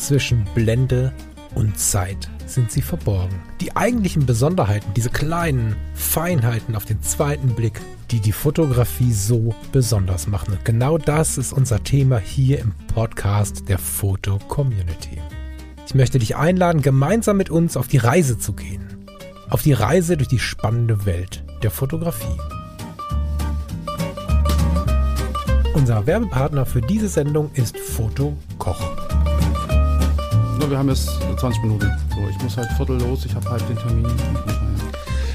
zwischen Blende und Zeit sind sie verborgen. Die eigentlichen Besonderheiten, diese kleinen Feinheiten auf den zweiten Blick, die die Fotografie so besonders machen. Und genau das ist unser Thema hier im Podcast der Foto Community. Ich möchte dich einladen, gemeinsam mit uns auf die Reise zu gehen. Auf die Reise durch die spannende Welt der Fotografie. Unser Werbepartner für diese Sendung ist Foto Koch. Wir haben jetzt 20 Minuten. So, ich muss halt viertel los, ich habe halt den Termin.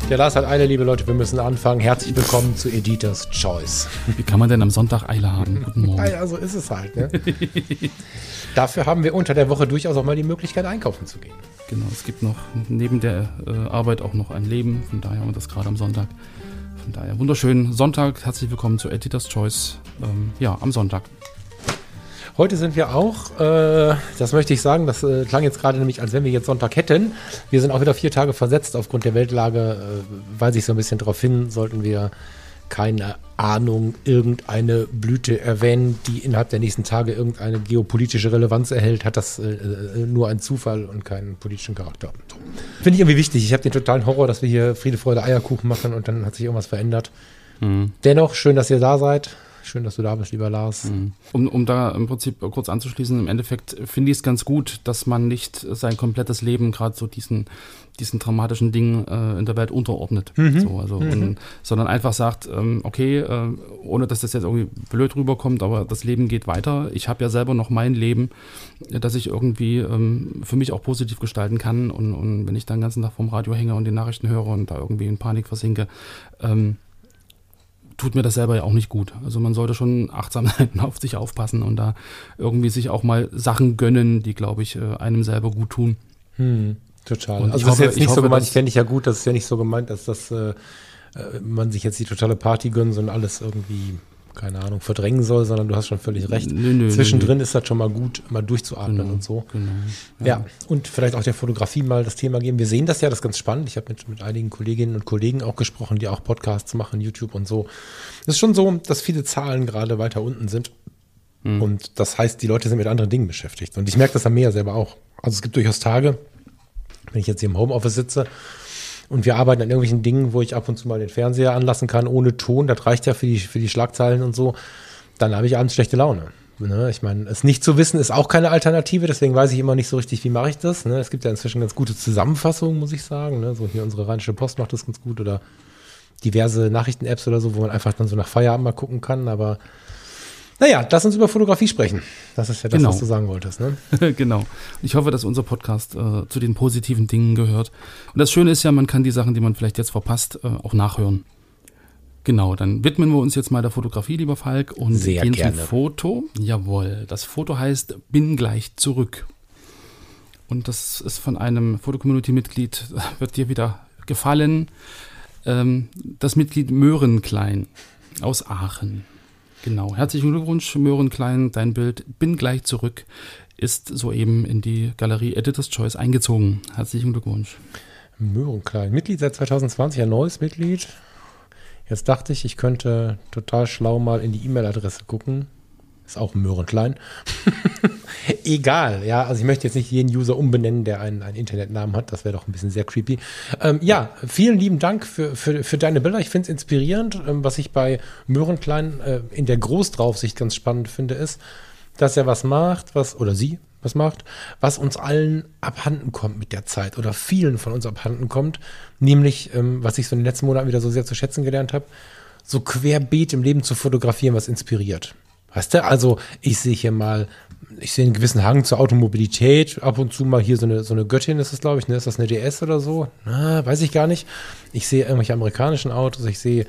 Der Lars hat Eile, liebe Leute, wir müssen anfangen. Herzlich willkommen zu Editors Choice. Wie kann man denn am Sonntag Eile haben? Guten Morgen. Ja, ja so ist es halt. Ne? Dafür haben wir unter der Woche durchaus auch mal die Möglichkeit, einkaufen zu gehen. Genau, es gibt noch neben der äh, Arbeit auch noch ein Leben. Von daher haben wir das gerade am Sonntag. Von daher wunderschönen Sonntag. Herzlich willkommen zu Editors Choice. Ähm, ja, am Sonntag. Heute sind wir auch, äh, das möchte ich sagen, das äh, klang jetzt gerade nämlich, als wenn wir jetzt Sonntag hätten. Wir sind auch wieder vier Tage versetzt aufgrund der Weltlage, äh, weise ich so ein bisschen darauf hin, sollten wir keine Ahnung, irgendeine Blüte erwähnen, die innerhalb der nächsten Tage irgendeine geopolitische Relevanz erhält, hat das äh, äh nur einen Zufall und keinen politischen Charakter. Finde ich irgendwie wichtig. Ich habe den totalen Horror, dass wir hier Friede, Freude, Eierkuchen machen und dann hat sich irgendwas verändert. Mhm. Dennoch, schön, dass ihr da seid. Schön, dass du da bist, lieber Lars. Mhm. Um, um da im Prinzip kurz anzuschließen, im Endeffekt finde ich es ganz gut, dass man nicht sein komplettes Leben gerade so diesen, diesen dramatischen Dingen äh, in der Welt unterordnet. Mhm. So, also, mhm. und, sondern einfach sagt, ähm, okay, äh, ohne dass das jetzt irgendwie blöd rüberkommt, aber das Leben geht weiter. Ich habe ja selber noch mein Leben, das ich irgendwie ähm, für mich auch positiv gestalten kann. Und, und wenn ich dann den ganzen Tag vorm Radio hänge und die Nachrichten höre und da irgendwie in Panik versinke, ähm, tut mir das selber ja auch nicht gut. Also man sollte schon achtsam sein, auf sich aufpassen und da irgendwie sich auch mal Sachen gönnen, die, glaube ich, äh, einem selber gut tun. Hm, total. Und also das hoffe, ist jetzt nicht hoffe, so gemeint, ich kenne dich ja gut, das ist ja nicht so gemeint, dass das äh, äh, man sich jetzt die totale Party gönnt, sondern alles irgendwie keine Ahnung, verdrängen soll, sondern du hast schon völlig recht. Nö, nö, Zwischendrin nö. ist das schon mal gut, mal durchzuatmen genau, und so. Genau, ja. ja. und vielleicht auch der Fotografie mal das Thema geben. Wir sehen das ja, das ist ganz spannend. Ich habe mit, mit einigen Kolleginnen und Kollegen auch gesprochen, die auch Podcasts machen, YouTube und so. Es ist schon so, dass viele Zahlen gerade weiter unten sind. Mhm. Und das heißt, die Leute sind mit anderen Dingen beschäftigt. Und ich merke das mir ja selber auch. Also es gibt durchaus Tage, wenn ich jetzt hier im Homeoffice sitze und wir arbeiten an irgendwelchen Dingen, wo ich ab und zu mal den Fernseher anlassen kann, ohne Ton. Das reicht ja für die, für die Schlagzeilen und so. Dann habe ich abends schlechte Laune. Ne? Ich meine, es nicht zu wissen ist auch keine Alternative, deswegen weiß ich immer nicht so richtig, wie mache ich das. Ne? Es gibt ja inzwischen ganz gute Zusammenfassungen, muss ich sagen. Ne? So hier unsere Rheinische Post macht das ganz gut oder diverse Nachrichten-Apps oder so, wo man einfach dann so nach Feierabend mal gucken kann. Aber naja, lass uns über Fotografie sprechen. Das ist ja das, genau. was du sagen wolltest. Ne? genau. Ich hoffe, dass unser Podcast äh, zu den positiven Dingen gehört. Und das Schöne ist ja, man kann die Sachen, die man vielleicht jetzt verpasst, äh, auch nachhören. Genau, dann widmen wir uns jetzt mal der Fotografie, lieber Falk, und Sehr gehen gerne. zum Foto. Jawohl, das Foto heißt Bin gleich zurück. Und das ist von einem Fotocommunity-Mitglied, wird dir wieder gefallen. Ähm, das Mitglied Möhrenklein aus Aachen. Genau. Herzlichen Glückwunsch, Möhren Klein. Dein Bild Bin gleich zurück ist soeben in die Galerie Editor's Choice eingezogen. Herzlichen Glückwunsch. Möhren Klein. Mitglied seit 2020, ein neues Mitglied. Jetzt dachte ich, ich könnte total schlau mal in die E-Mail-Adresse gucken. Ist auch Möhrenklein. Egal, ja. Also ich möchte jetzt nicht jeden User umbenennen, der einen, einen Internetnamen hat. Das wäre doch ein bisschen sehr creepy. Ähm, ja, vielen lieben Dank für, für, für deine Bilder. Ich finde es inspirierend. Ähm, was ich bei Möhrenklein äh, in der Großdraufsicht ganz spannend finde, ist, dass er was macht, was, oder sie was macht, was uns allen abhanden kommt mit der Zeit oder vielen von uns abhanden kommt. Nämlich, ähm, was ich so in den letzten Monaten wieder so sehr zu schätzen gelernt habe, so querbeet im Leben zu fotografieren, was inspiriert. Weißt du, also ich sehe hier mal, ich sehe einen gewissen Hang zur Automobilität, ab und zu mal hier so eine, so eine Göttin ist das, glaube ich, ne? Ist das eine DS oder so? Na, weiß ich gar nicht. Ich sehe irgendwelche amerikanischen Autos, ich sehe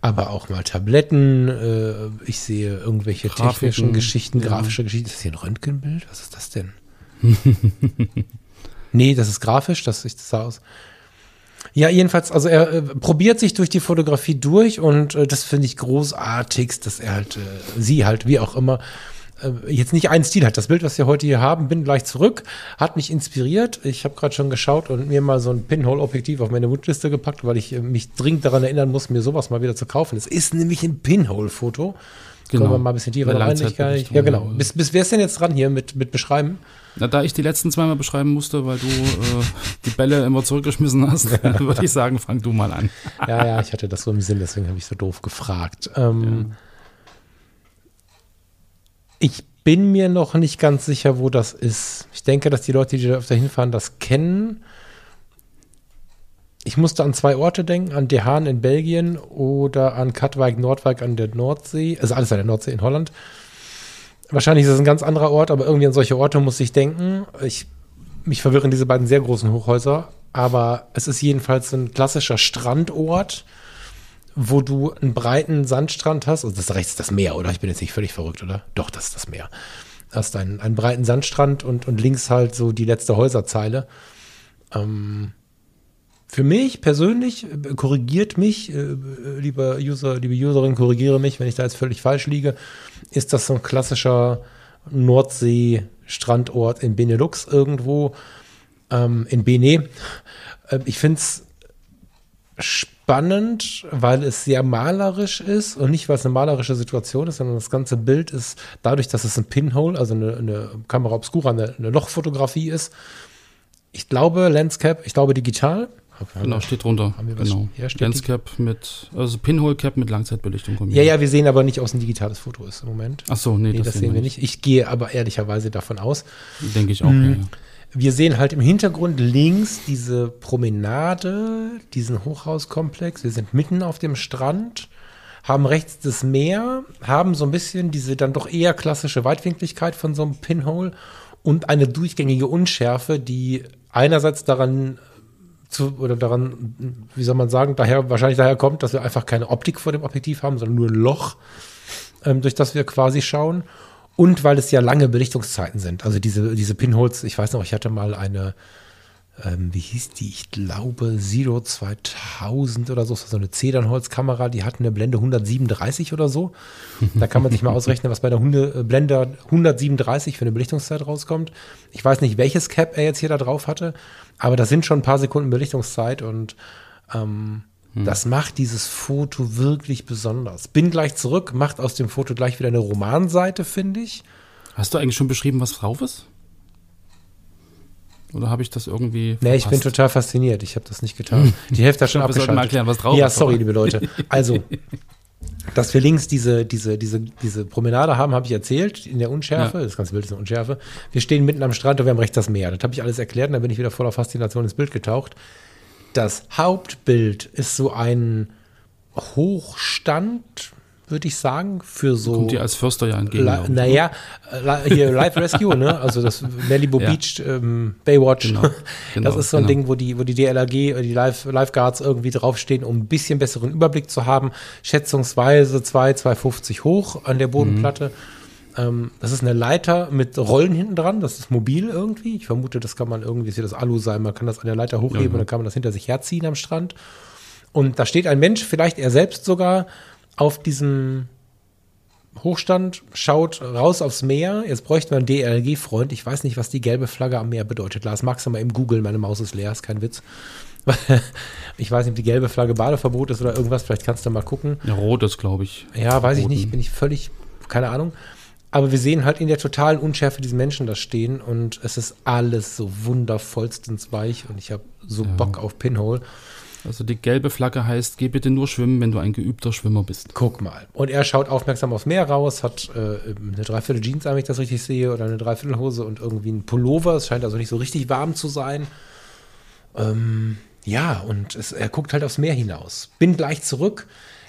aber auch mal Tabletten, äh, ich sehe irgendwelche Grafiken, technischen Geschichten, ja. grafische Geschichten. Ist das hier ein Röntgenbild? Was ist das denn? nee, das ist grafisch, das sieht so aus. Ja, jedenfalls, also er äh, probiert sich durch die Fotografie durch und äh, das finde ich großartig, dass er halt, äh, sie halt, wie auch immer, äh, jetzt nicht einen Stil hat. Das Bild, was wir heute hier haben, bin gleich zurück, hat mich inspiriert. Ich habe gerade schon geschaut und mir mal so ein Pinhole-Objektiv auf meine Wunschliste gepackt, weil ich äh, mich dringend daran erinnern muss, mir sowas mal wieder zu kaufen. Es ist nämlich ein Pinhole-Foto. Genau. Können wir mal ein bisschen tiefer rein? Ja, genau. Bis, bis wer ist denn jetzt dran hier mit, mit Beschreiben? Na, da ich die letzten zweimal beschreiben musste, weil du äh, die Bälle immer zurückgeschmissen hast, würde ich sagen, fang du mal an. ja, ja, ich hatte das so im Sinn, deswegen habe ich so doof gefragt. Ähm, ja. Ich bin mir noch nicht ganz sicher, wo das ist. Ich denke, dass die Leute, die da öfter hinfahren, das kennen. Ich musste an zwei Orte denken, an De Haan in Belgien oder an Katwijk, Nordwijk an der Nordsee, also alles an der Nordsee in Holland. Wahrscheinlich ist es ein ganz anderer Ort, aber irgendwie an solche Orte muss ich denken. Ich, mich verwirren diese beiden sehr großen Hochhäuser, aber es ist jedenfalls ein klassischer Strandort, wo du einen breiten Sandstrand hast. Also das rechts ist das Meer, oder? Ich bin jetzt nicht völlig verrückt, oder? Doch, das ist das Meer. Du hast einen, einen breiten Sandstrand und, und links halt so die letzte Häuserzeile. Ähm, für mich persönlich, äh, korrigiert mich, äh, lieber User, liebe Userin, korrigiere mich, wenn ich da jetzt völlig falsch liege, ist das so ein klassischer Nordsee-Strandort in Benelux irgendwo, ähm, in Bene. Äh, ich finde es spannend, weil es sehr malerisch ist und nicht, weil es eine malerische Situation ist, sondern das ganze Bild ist dadurch, dass es ein Pinhole, also eine, eine Kamera obscura, eine, eine Lochfotografie ist. Ich glaube Landscape, ich glaube digital Genau, steht drunter. Genau. Ja, Lenscap mit, also Pinhole-Cap mit Langzeitbelichtung. Ja, ja, wir sehen aber nicht, ob es ein digitales Foto ist im Moment. Ach so, nee, nee das, das, sehen wir nicht. Ich gehe aber ehrlicherweise davon aus. Denke ich auch, mhm. ja, Wir sehen halt im Hintergrund links diese Promenade, diesen Hochhauskomplex. Wir sind mitten auf dem Strand, haben rechts das Meer, haben so ein bisschen diese dann doch eher klassische Weitwinkligkeit von so einem Pinhole und eine durchgängige Unschärfe, die einerseits daran zu, oder daran, wie soll man sagen, daher, wahrscheinlich daher kommt, dass wir einfach keine Optik vor dem Objektiv haben, sondern nur ein Loch, ähm, durch das wir quasi schauen. Und weil es ja lange Belichtungszeiten sind. Also diese, diese Pinholes, ich weiß noch, ich hatte mal eine, ähm, wie hieß die? Ich glaube Zero 2000 oder so, so eine Zedernholzkamera, die hat eine Blende 137 oder so. Da kann man sich mal ausrechnen, was bei der Hunde, äh, Blende 137 für eine Belichtungszeit rauskommt. Ich weiß nicht, welches Cap er jetzt hier da drauf hatte, aber das sind schon ein paar Sekunden Belichtungszeit und ähm, hm. das macht dieses Foto wirklich besonders. Bin gleich zurück, macht aus dem Foto gleich wieder eine Romanseite, finde ich. Hast du eigentlich schon beschrieben, was drauf ist? Oder habe ich das irgendwie. Verpasst? Nee, ich bin total fasziniert. Ich habe das nicht getan. Die Hälfte hat schon abgeschaltet. Mal erklären, was drauf ja, sorry, liebe Leute. Also, dass wir links diese, diese, diese, diese Promenade haben, habe ich erzählt, in der Unschärfe. Ja. Das ganze Bild ist in Unschärfe. Wir stehen mitten am Strand und wir haben rechts das Meer. Das habe ich alles erklärt und dann bin ich wieder voller Faszination ins Bild getaucht. Das Hauptbild ist so ein Hochstand, würde ich sagen, für so. Kommt dir als Förster ja entgegen. naja, hier Live Rescue, ne? Also das Malibu ja. Beach, ähm, Baywatch. Genau, genau, das ist so ein genau. Ding, wo die, wo die DLRG, äh, die Live, Lifeguards irgendwie draufstehen, um ein bisschen besseren Überblick zu haben. Schätzungsweise 2, 2,50 hoch an der Bodenplatte. Mhm. Ähm, das ist eine Leiter mit Rollen hinten dran. Das ist mobil irgendwie. Ich vermute, das kann man irgendwie, das hier das Alu sein. Man kann das an der Leiter hochheben ja, und dann kann man das hinter sich herziehen am Strand. Und da steht ein Mensch, vielleicht er selbst sogar, auf diesem Hochstand, schaut raus aufs Meer. Jetzt bräuchten wir einen DLG-Freund. Ich weiß nicht, was die gelbe Flagge am Meer bedeutet. Lars, magst du mal im Google? Meine Maus ist leer, ist kein Witz. ich weiß nicht, ob die gelbe Flagge Badeverbot ist oder irgendwas. Vielleicht kannst du mal gucken. Ja, rot ist, glaube ich. Ja, weiß ich nicht. Bin ich völlig, keine Ahnung. Aber wir sehen halt in der totalen Unschärfe diesen Menschen da stehen und es ist alles so wundervollstens weich und ich habe so ja. Bock auf Pinhole. Also die gelbe Flagge heißt, geh bitte nur schwimmen, wenn du ein geübter Schwimmer bist. Guck mal. Und er schaut aufmerksam aufs Meer raus, hat äh, eine Dreiviertel Jeans, wenn ich das richtig sehe, oder eine Dreiviertelhose und irgendwie ein Pullover. Es scheint also nicht so richtig warm zu sein. Ähm, ja, und es, er guckt halt aufs Meer hinaus. Bin gleich zurück,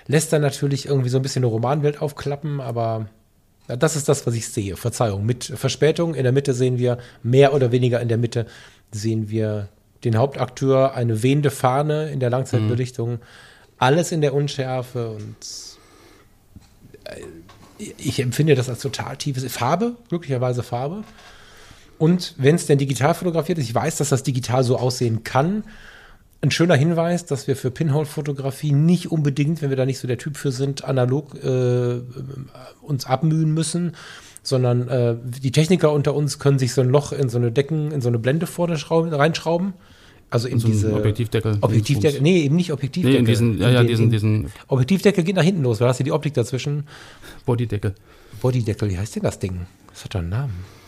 lässt dann natürlich irgendwie so ein bisschen eine Romanwelt aufklappen, aber ja, das ist das, was ich sehe. Verzeihung. Mit Verspätung. In der Mitte sehen wir, mehr oder weniger in der Mitte, sehen wir den Hauptakteur, eine wehende Fahne in der Langzeitbelichtung, mhm. alles in der Unschärfe und äh, ich empfinde das als total tiefes Farbe, glücklicherweise Farbe. Und wenn es denn digital fotografiert ist, ich weiß, dass das digital so aussehen kann. Ein schöner Hinweis, dass wir für Pinhole-Fotografie nicht unbedingt, wenn wir da nicht so der Typ für sind, analog äh, uns abmühen müssen, sondern äh, die Techniker unter uns können sich so ein Loch in so eine Decken, in so eine Blende vorne reinschrauben Also in, so diese Objektivdeckel. Objektivdeckel. Nee, eben nicht Objektivdeckel. Nee, in diesen, ja, ja, diesen, diesen. Objektivdeckel geht nach hinten los, weil hast du die Optik dazwischen. Bodydeckel. Bodydeckel, wie heißt denn das Ding? Das hat doch einen Namen.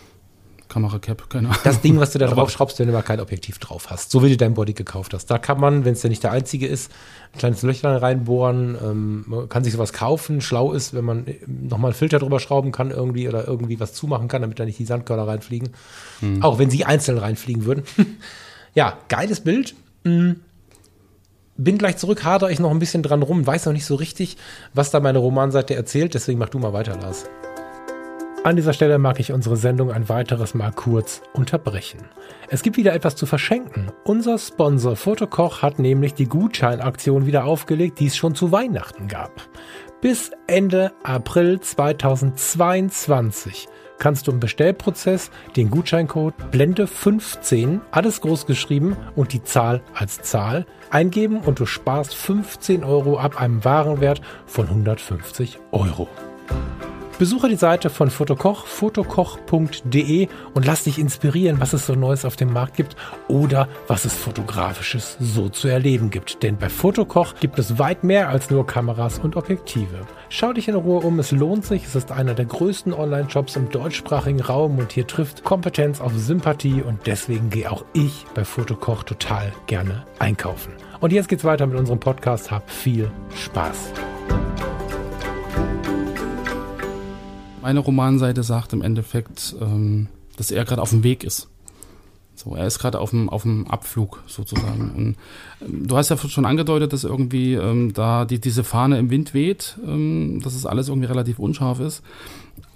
Kameracap, keine Ahnung. Das Ding, was du da drauf schraubst, wenn du mal kein Objektiv drauf hast. So wie du dein Body gekauft hast. Da kann man, wenn es ja nicht der einzige ist, ein kleines Löchlein reinbohren. Ähm, man kann sich sowas kaufen. Schlau ist, wenn man nochmal einen Filter drüber schrauben kann irgendwie oder irgendwie was zumachen kann, damit da nicht die Sandkörner reinfliegen. Hm. Auch wenn sie einzeln reinfliegen würden. ja, geiles Bild. Hm. Bin gleich zurück, hadere ich noch ein bisschen dran rum, weiß noch nicht so richtig, was da meine Romanseite erzählt. Deswegen mach du mal weiter, Lars. An dieser Stelle mag ich unsere Sendung ein weiteres Mal kurz unterbrechen. Es gibt wieder etwas zu verschenken. Unser Sponsor Fotokoch hat nämlich die Gutscheinaktion wieder aufgelegt, die es schon zu Weihnachten gab. Bis Ende April 2022 kannst du im Bestellprozess den Gutscheincode Blende 15, alles groß geschrieben und die Zahl als Zahl eingeben und du sparst 15 Euro ab einem Warenwert von 150 Euro. Besuche die Seite von Fotokoch, fotokoch.de und lass dich inspirieren, was es so Neues auf dem Markt gibt oder was es fotografisches so zu erleben gibt. Denn bei Fotokoch gibt es weit mehr als nur Kameras und Objektive. Schau dich in Ruhe um, es lohnt sich. Es ist einer der größten Online-Shops im deutschsprachigen Raum und hier trifft Kompetenz auf Sympathie und deswegen gehe auch ich bei Fotokoch total gerne einkaufen. Und jetzt geht's weiter mit unserem Podcast. Hab viel Spaß. Meine Romanseite sagt im Endeffekt, ähm, dass er gerade auf dem Weg ist. So, er ist gerade auf dem, auf dem Abflug sozusagen. Und ähm, du hast ja schon angedeutet, dass irgendwie ähm, da die, diese Fahne im Wind weht, ähm, dass es alles irgendwie relativ unscharf ist.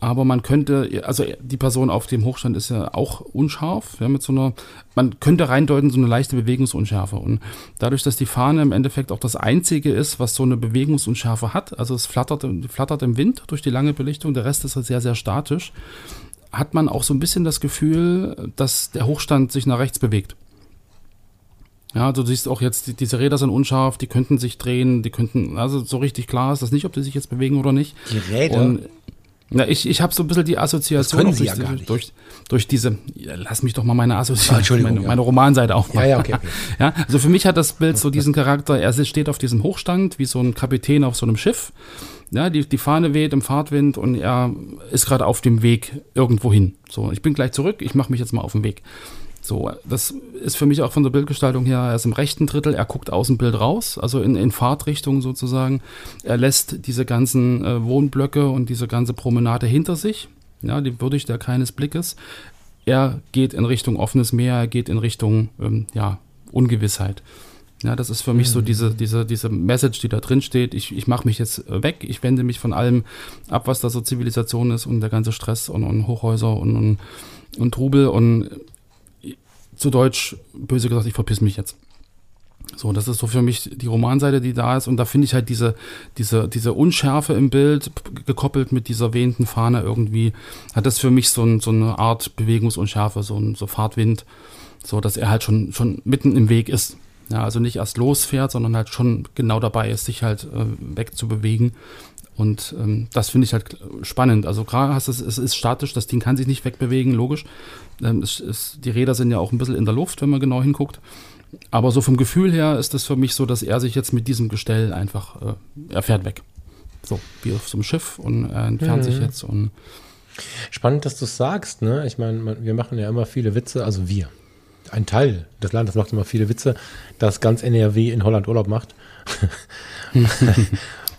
Aber man könnte, also die Person auf dem Hochstand ist ja auch unscharf, ja, mit so einer, man könnte reindeuten, so eine leichte Bewegungsunschärfe. Und dadurch, dass die Fahne im Endeffekt auch das einzige ist, was so eine Bewegungsunschärfe hat, also es flattert, flattert im Wind durch die lange Belichtung, der Rest ist halt sehr, sehr statisch, hat man auch so ein bisschen das Gefühl, dass der Hochstand sich nach rechts bewegt. Ja, du siehst auch jetzt, diese Räder sind unscharf, die könnten sich drehen, die könnten, also so richtig klar ist das nicht, ob die sich jetzt bewegen oder nicht. Die Räder? Und ja, ich, ich habe so ein bisschen die Assoziation durch, ja durch, durch, diese, ja, lass mich doch mal meine Assoziation, meine, ja. meine Romanseite aufmachen. Ja, ja, okay, okay. ja, also für mich hat das Bild so diesen Charakter, er steht auf diesem Hochstand, wie so ein Kapitän auf so einem Schiff. Ja, die, die Fahne weht im Fahrtwind und er ist gerade auf dem Weg irgendwo hin. So, ich bin gleich zurück, ich mache mich jetzt mal auf den Weg. So, das ist für mich auch von der Bildgestaltung her, er ist im rechten Drittel, er guckt aus dem Bild raus, also in, in Fahrtrichtung sozusagen. Er lässt diese ganzen äh, Wohnblöcke und diese ganze Promenade hinter sich, ja, die würdigt er keines Blickes. Er geht in Richtung offenes Meer, er geht in Richtung, ähm, ja, Ungewissheit. Ja, das ist für mich so mhm. diese, diese, diese Message, die da drin steht. Ich, ich mache mich jetzt weg, ich wende mich von allem ab, was da so Zivilisation ist und der ganze Stress und, und Hochhäuser und, und, und Trubel und zu Deutsch, böse gesagt, ich verpiss mich jetzt. So, das ist so für mich die Romanseite, die da ist. Und da finde ich halt diese, diese, diese Unschärfe im Bild, gekoppelt mit dieser wehenden Fahne irgendwie, hat das für mich so, ein, so eine Art Bewegungsunschärfe, so ein so Fahrtwind, so dass er halt schon, schon mitten im Weg ist. Ja, also nicht erst losfährt, sondern halt schon genau dabei ist, sich halt äh, wegzubewegen. Und ähm, das finde ich halt spannend. Also klar, hast es, es ist statisch, das Ding kann sich nicht wegbewegen, logisch. Ähm, es, es, die Räder sind ja auch ein bisschen in der Luft, wenn man genau hinguckt. Aber so vom Gefühl her ist das für mich so, dass er sich jetzt mit diesem Gestell einfach, äh, er fährt weg. So, wie auf so einem Schiff und er entfernt mhm. sich jetzt. Und Spannend, dass du es sagst, ne? Ich meine, wir machen ja immer viele Witze, also wir. Ein Teil des Landes macht immer viele Witze, dass ganz NRW in Holland Urlaub macht.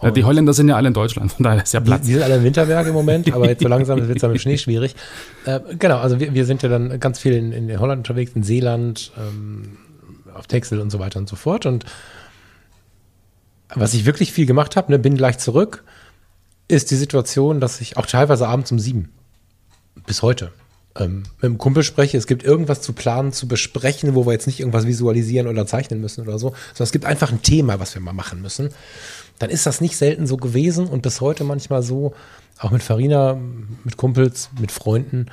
Ja, die Holländer sind ja alle in Deutschland, von daher ist ja Platz. Die, die sind alle in Winterberg im Moment, aber jetzt so langsam wird es dann mit Schnee schwierig. Äh, genau, also wir, wir sind ja dann ganz viel in, in Holland unterwegs, in Seeland, ähm, auf Texel und so weiter und so fort. Und was ich wirklich viel gemacht habe, ne, bin gleich zurück, ist die Situation, dass ich auch teilweise abends um sieben bis heute ähm, mit dem Kumpel spreche, es gibt irgendwas zu planen, zu besprechen, wo wir jetzt nicht irgendwas visualisieren oder zeichnen müssen oder so, sondern es gibt einfach ein Thema, was wir mal machen müssen dann ist das nicht selten so gewesen und bis heute manchmal so, auch mit Farina, mit Kumpels, mit Freunden,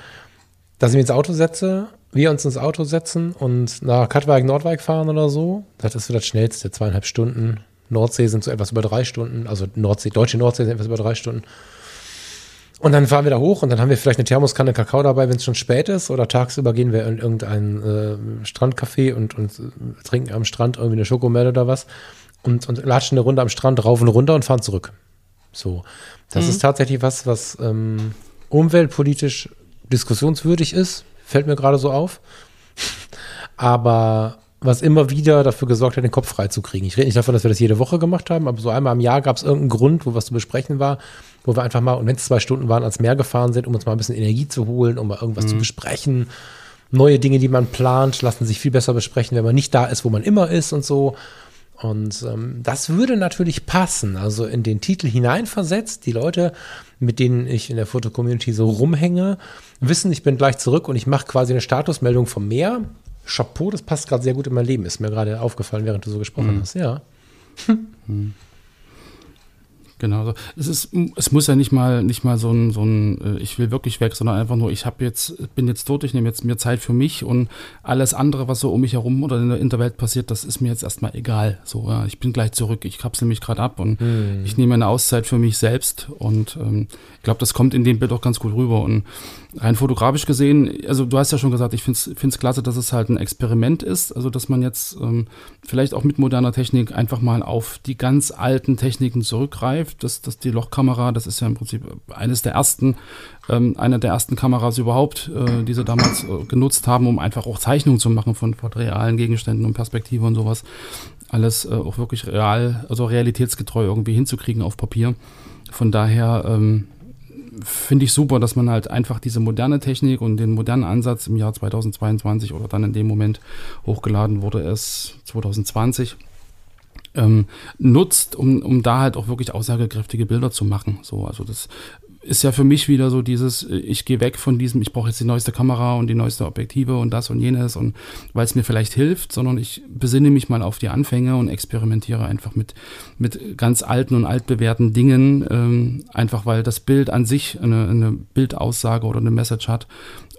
dass ich mich ins Auto setze, wir uns ins Auto setzen und nach Katwijk, Nordwijk fahren oder so. Das ist so das schnellste, zweieinhalb Stunden. Nordsee sind so etwas über drei Stunden, also Nordsee, deutsche Nordsee sind etwas über drei Stunden. Und dann fahren wir da hoch und dann haben wir vielleicht eine Thermoskanne Kakao dabei, wenn es schon spät ist. Oder tagsüber gehen wir in irgendein äh, Strandcafé und, und äh, trinken am Strand irgendwie eine Schokomelle oder was. Und, und latschen eine Runde am Strand rauf und runter und fahren zurück. So. Das mhm. ist tatsächlich was, was ähm, umweltpolitisch diskussionswürdig ist. Fällt mir gerade so auf. Aber was immer wieder dafür gesorgt hat, den Kopf frei zu kriegen. Ich rede nicht davon, dass wir das jede Woche gemacht haben, aber so einmal im Jahr gab es irgendeinen Grund, wo was zu besprechen war, wo wir einfach mal, und wenn es zwei Stunden waren, ans Meer gefahren sind, um uns mal ein bisschen Energie zu holen, um mal irgendwas mhm. zu besprechen. Neue Dinge, die man plant, lassen sich viel besser besprechen, wenn man nicht da ist, wo man immer ist und so. Und ähm, das würde natürlich passen, also in den Titel hineinversetzt. Die Leute, mit denen ich in der Foto-Community so rumhänge, wissen, ich bin gleich zurück und ich mache quasi eine Statusmeldung vom Meer. Chapeau, das passt gerade sehr gut in mein Leben, ist mir gerade aufgefallen, während du so gesprochen mhm. hast. Ja. Mhm. Genau. Es ist, es muss ja nicht mal, nicht mal so ein, so ein, äh, ich will wirklich weg, sondern einfach nur, ich habe jetzt, bin jetzt dort, ich nehme jetzt mir Zeit für mich und alles andere, was so um mich herum oder in der, in der Welt passiert, das ist mir jetzt erstmal egal. So, ja, ich bin gleich zurück, ich kapsel mich gerade ab und hm. ich nehme eine Auszeit für mich selbst und ähm, ich glaube, das kommt in dem Bild auch ganz gut rüber und rein fotografisch gesehen, also du hast ja schon gesagt, ich finde es klasse, dass es halt ein Experiment ist, also dass man jetzt ähm, vielleicht auch mit moderner Technik einfach mal auf die ganz alten Techniken zurückgreift. Das, das die Lochkamera, das ist ja im Prinzip eines der ersten, ähm, eine der ersten Kameras überhaupt, äh, die sie damals äh, genutzt haben, um einfach auch Zeichnungen zu machen von, von realen Gegenständen und Perspektive und sowas. Alles äh, auch wirklich real, also realitätsgetreu irgendwie hinzukriegen auf Papier. Von daher ähm, finde ich super, dass man halt einfach diese moderne Technik und den modernen Ansatz im Jahr 2022 oder dann in dem Moment hochgeladen wurde es 2020 ähm, nutzt, um, um da halt auch wirklich aussagekräftige Bilder zu machen. So, also das ist ja für mich wieder so dieses, äh, ich gehe weg von diesem, ich brauche jetzt die neueste Kamera und die neueste Objektive und das und jenes und weil es mir vielleicht hilft, sondern ich besinne mich mal auf die Anfänge und experimentiere einfach mit, mit ganz alten und altbewährten Dingen, ähm, einfach weil das Bild an sich eine, eine Bildaussage oder eine Message hat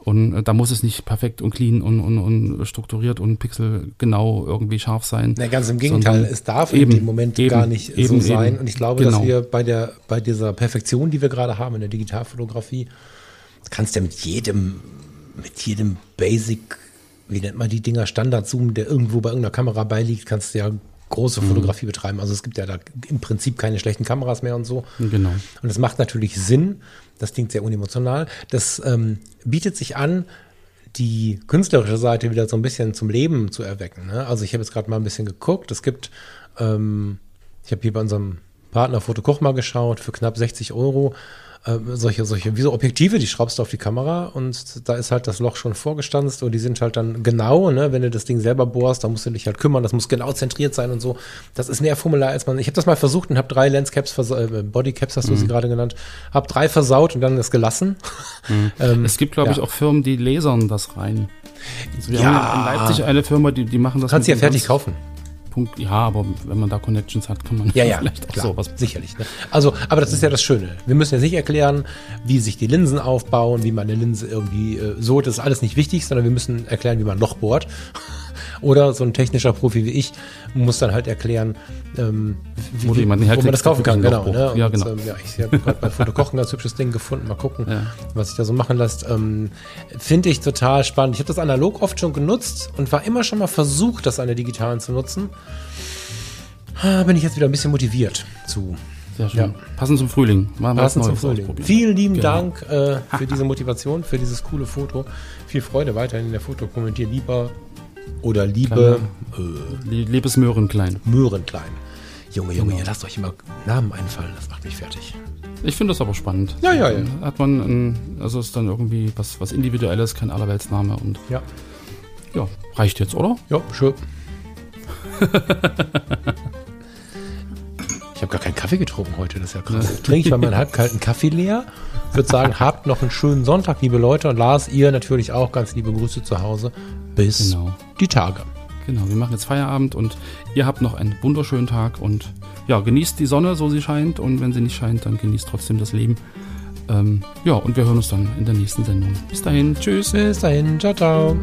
und äh, da muss es nicht perfekt und clean und, und, und strukturiert und pixelgenau irgendwie scharf sein. Na, ganz im Gegenteil, es darf eben, in dem Moment eben, gar nicht eben, so sein. Und ich glaube, genau. dass wir bei der, bei dieser Perfektion, die wir gerade haben in der Digitalfotografie, kannst ja mit jedem, mit jedem Basic, wie nennt man die Dinger, Standard-Zoom, der irgendwo bei irgendeiner Kamera beiliegt, kannst du ja große mhm. Fotografie betreiben. Also es gibt ja da im Prinzip keine schlechten Kameras mehr und so. Genau. Und es macht natürlich Sinn, das klingt sehr unemotional, das ähm, bietet sich an, die künstlerische Seite wieder so ein bisschen zum Leben zu erwecken. Ne? Also ich habe jetzt gerade mal ein bisschen geguckt. Es gibt, ähm, ich habe hier bei unserem Partner Foto Koch mal geschaut, für knapp 60 Euro äh, solche, solche, wie so Objektive, die schraubst du auf die Kamera und da ist halt das Loch schon vorgestanzt und die sind halt dann genau, ne, wenn du das Ding selber bohrst, dann musst du dich halt kümmern, das muss genau zentriert sein und so. Das ist mehr Formular als man. Ich habe das mal versucht und habe drei Lenscaps, äh, Bodycaps hast du mhm. sie gerade genannt, habe drei versaut und dann das gelassen. Mhm. ähm, es gibt, glaube ja. ich, auch Firmen, die lasern das rein. Also wir ja. haben in Leipzig eine Firma, die, die machen das. Kannst du ja fertig kaufen. Punkt. Ja, aber wenn man da Connections hat, kann man ja, ja, vielleicht auch klar, sowas. Sicherlich. Ne? Also, aber das ist ja das Schöne. Wir müssen ja nicht erklären, wie sich die Linsen aufbauen, wie man eine Linse irgendwie äh, so, das ist alles nicht wichtig, sondern wir müssen erklären, wie man ein Loch bohrt. Oder so ein technischer Profi wie ich muss dann halt erklären, ähm, wie, wo, wie, wo man das kaufen kann. Genau, ne? ja, genau. Und, ähm, ja, ich habe gerade bei Fotokochen ein ganz hübsches Ding gefunden. Mal gucken, ja. was sich da so machen lässt. Ähm, Finde ich total spannend. Ich habe das analog oft schon genutzt und war immer schon mal versucht, das an der digitalen zu nutzen. Bin ich jetzt wieder ein bisschen motiviert zu. Sehr schön. Ja. Passend zum Frühling. Mal Passend zum Frühling. Vielen lieben genau. Dank äh, für diese Motivation, für dieses coole Foto. Viel Freude weiterhin in der Fotokommentier. Oder Liebe. Äh, Liebes Möhrenklein. Möhrenklein. Junge, Junge, genau. ihr lasst euch immer Namen einfallen, das macht mich fertig. Ich finde das aber spannend. Ja, ja, ja. Hat man, ein, also ist dann irgendwie was, was Individuelles, kein Allerweltsname und. Ja. Ja, reicht jetzt, oder? Ja, schön. ich habe gar keinen Kaffee getrunken heute, das ist ja krass. Trinke ich mal meinen halbkalten Kaffee leer. Würde sagen, habt noch einen schönen Sonntag, liebe Leute. Und Lars, ihr natürlich auch ganz liebe Grüße zu Hause. Bis genau. die Tage. Genau, wir machen jetzt Feierabend und ihr habt noch einen wunderschönen Tag und ja, genießt die Sonne, so sie scheint und wenn sie nicht scheint, dann genießt trotzdem das Leben. Ähm, ja, und wir hören uns dann in der nächsten Sendung. Bis dahin, tschüss. Bis dahin, ciao, ciao.